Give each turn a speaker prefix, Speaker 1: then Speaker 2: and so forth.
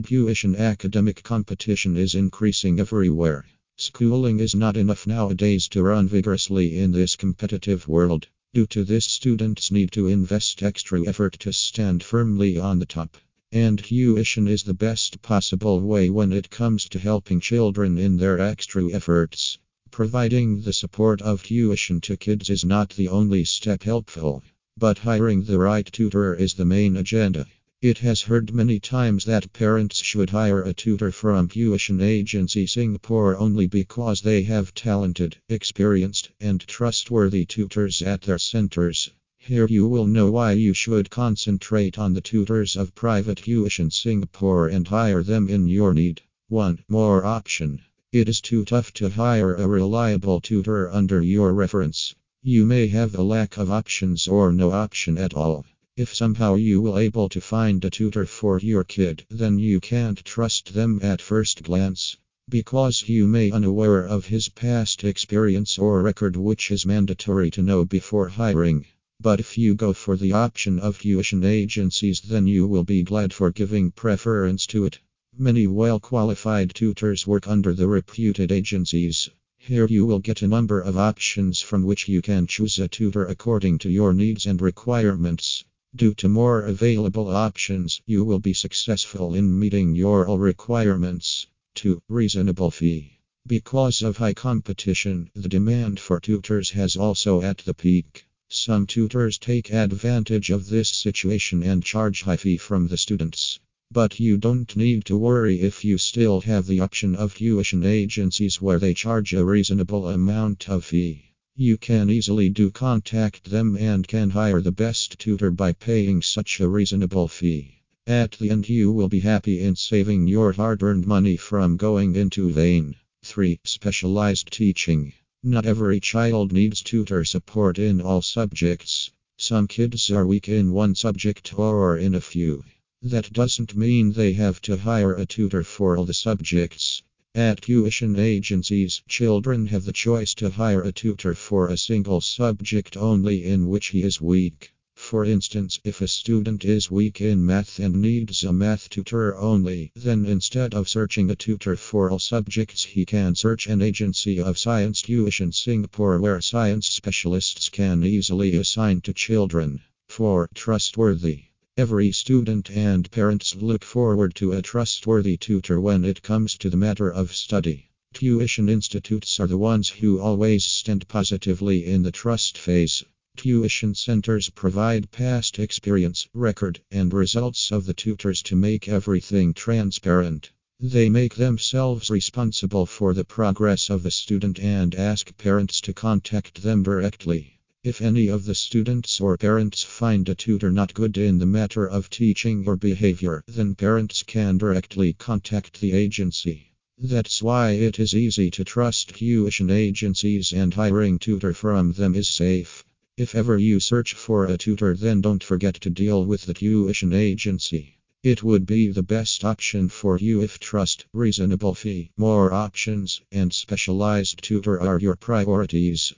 Speaker 1: Tuition academic competition is increasing everywhere. Schooling is not enough nowadays to run vigorously in this competitive world. Due to this, students need to invest extra effort to stand firmly on the top. And tuition is the best possible way when it comes to helping children in their extra efforts. Providing the support of tuition to kids is not the only step helpful, but hiring the right tutor is the main agenda. It has heard many times that parents should hire a tutor from tuition agency Singapore only because they have talented, experienced, and trustworthy tutors at their centers. Here you will know why you should concentrate on the tutors of private tuition Singapore and hire them in your need. 1. More option. It is too tough to hire a reliable tutor under your reference. You may have a lack of options or no option at all. If somehow you will able to find a tutor for your kid, then you can't trust them at first glance. Because you may unaware of his past experience or record which is mandatory to know before hiring. But if you go for the option of tuition agencies, then you will be glad for giving preference to it. Many well qualified tutors work under the reputed agencies. Here you will get a number of options from which you can choose a tutor according to your needs and requirements. Due to more available options, you will be successful in meeting your requirements. to Reasonable fee. Because of high competition, the demand for tutors has also at the peak. Some tutors take advantage of this situation and charge high fee from the students. But you don't need to worry if you still have the option of tuition agencies where they charge a reasonable amount of fee. You can easily do contact them and can hire the best tutor by paying such a reasonable fee. At the end, you will be happy in saving your hard earned money from going into vain. 3. Specialized teaching. Not every child needs tutor support in all subjects. Some kids are weak in one subject or in a few. That doesn't mean they have to hire a tutor for all the subjects. At tuition agencies, children have the choice to hire a tutor for a single subject only in which he is weak. For instance, if a student is weak in math and needs a math tutor only, then instead of searching a tutor for all subjects, he can search an agency of Science Tuition Singapore where science specialists can easily assign to children. 4. Trustworthy. Every student and parents look forward to a trustworthy tutor when it comes to the matter of study. Tuition institutes are the ones who always stand positively in the trust phase. Tuition centers provide past experience, record, and results of the tutors to make everything transparent. They make themselves responsible for the progress of the student and ask parents to contact them directly. If any of the students or parents find a tutor not good in the matter of teaching or behavior, then parents can directly contact the agency. That's why it is easy to trust tuition agencies and hiring tutor from them is safe. If ever you search for a tutor, then don't forget to deal with the tuition agency. It would be the best option for you if trust, reasonable fee, more options, and specialized tutor are your priorities.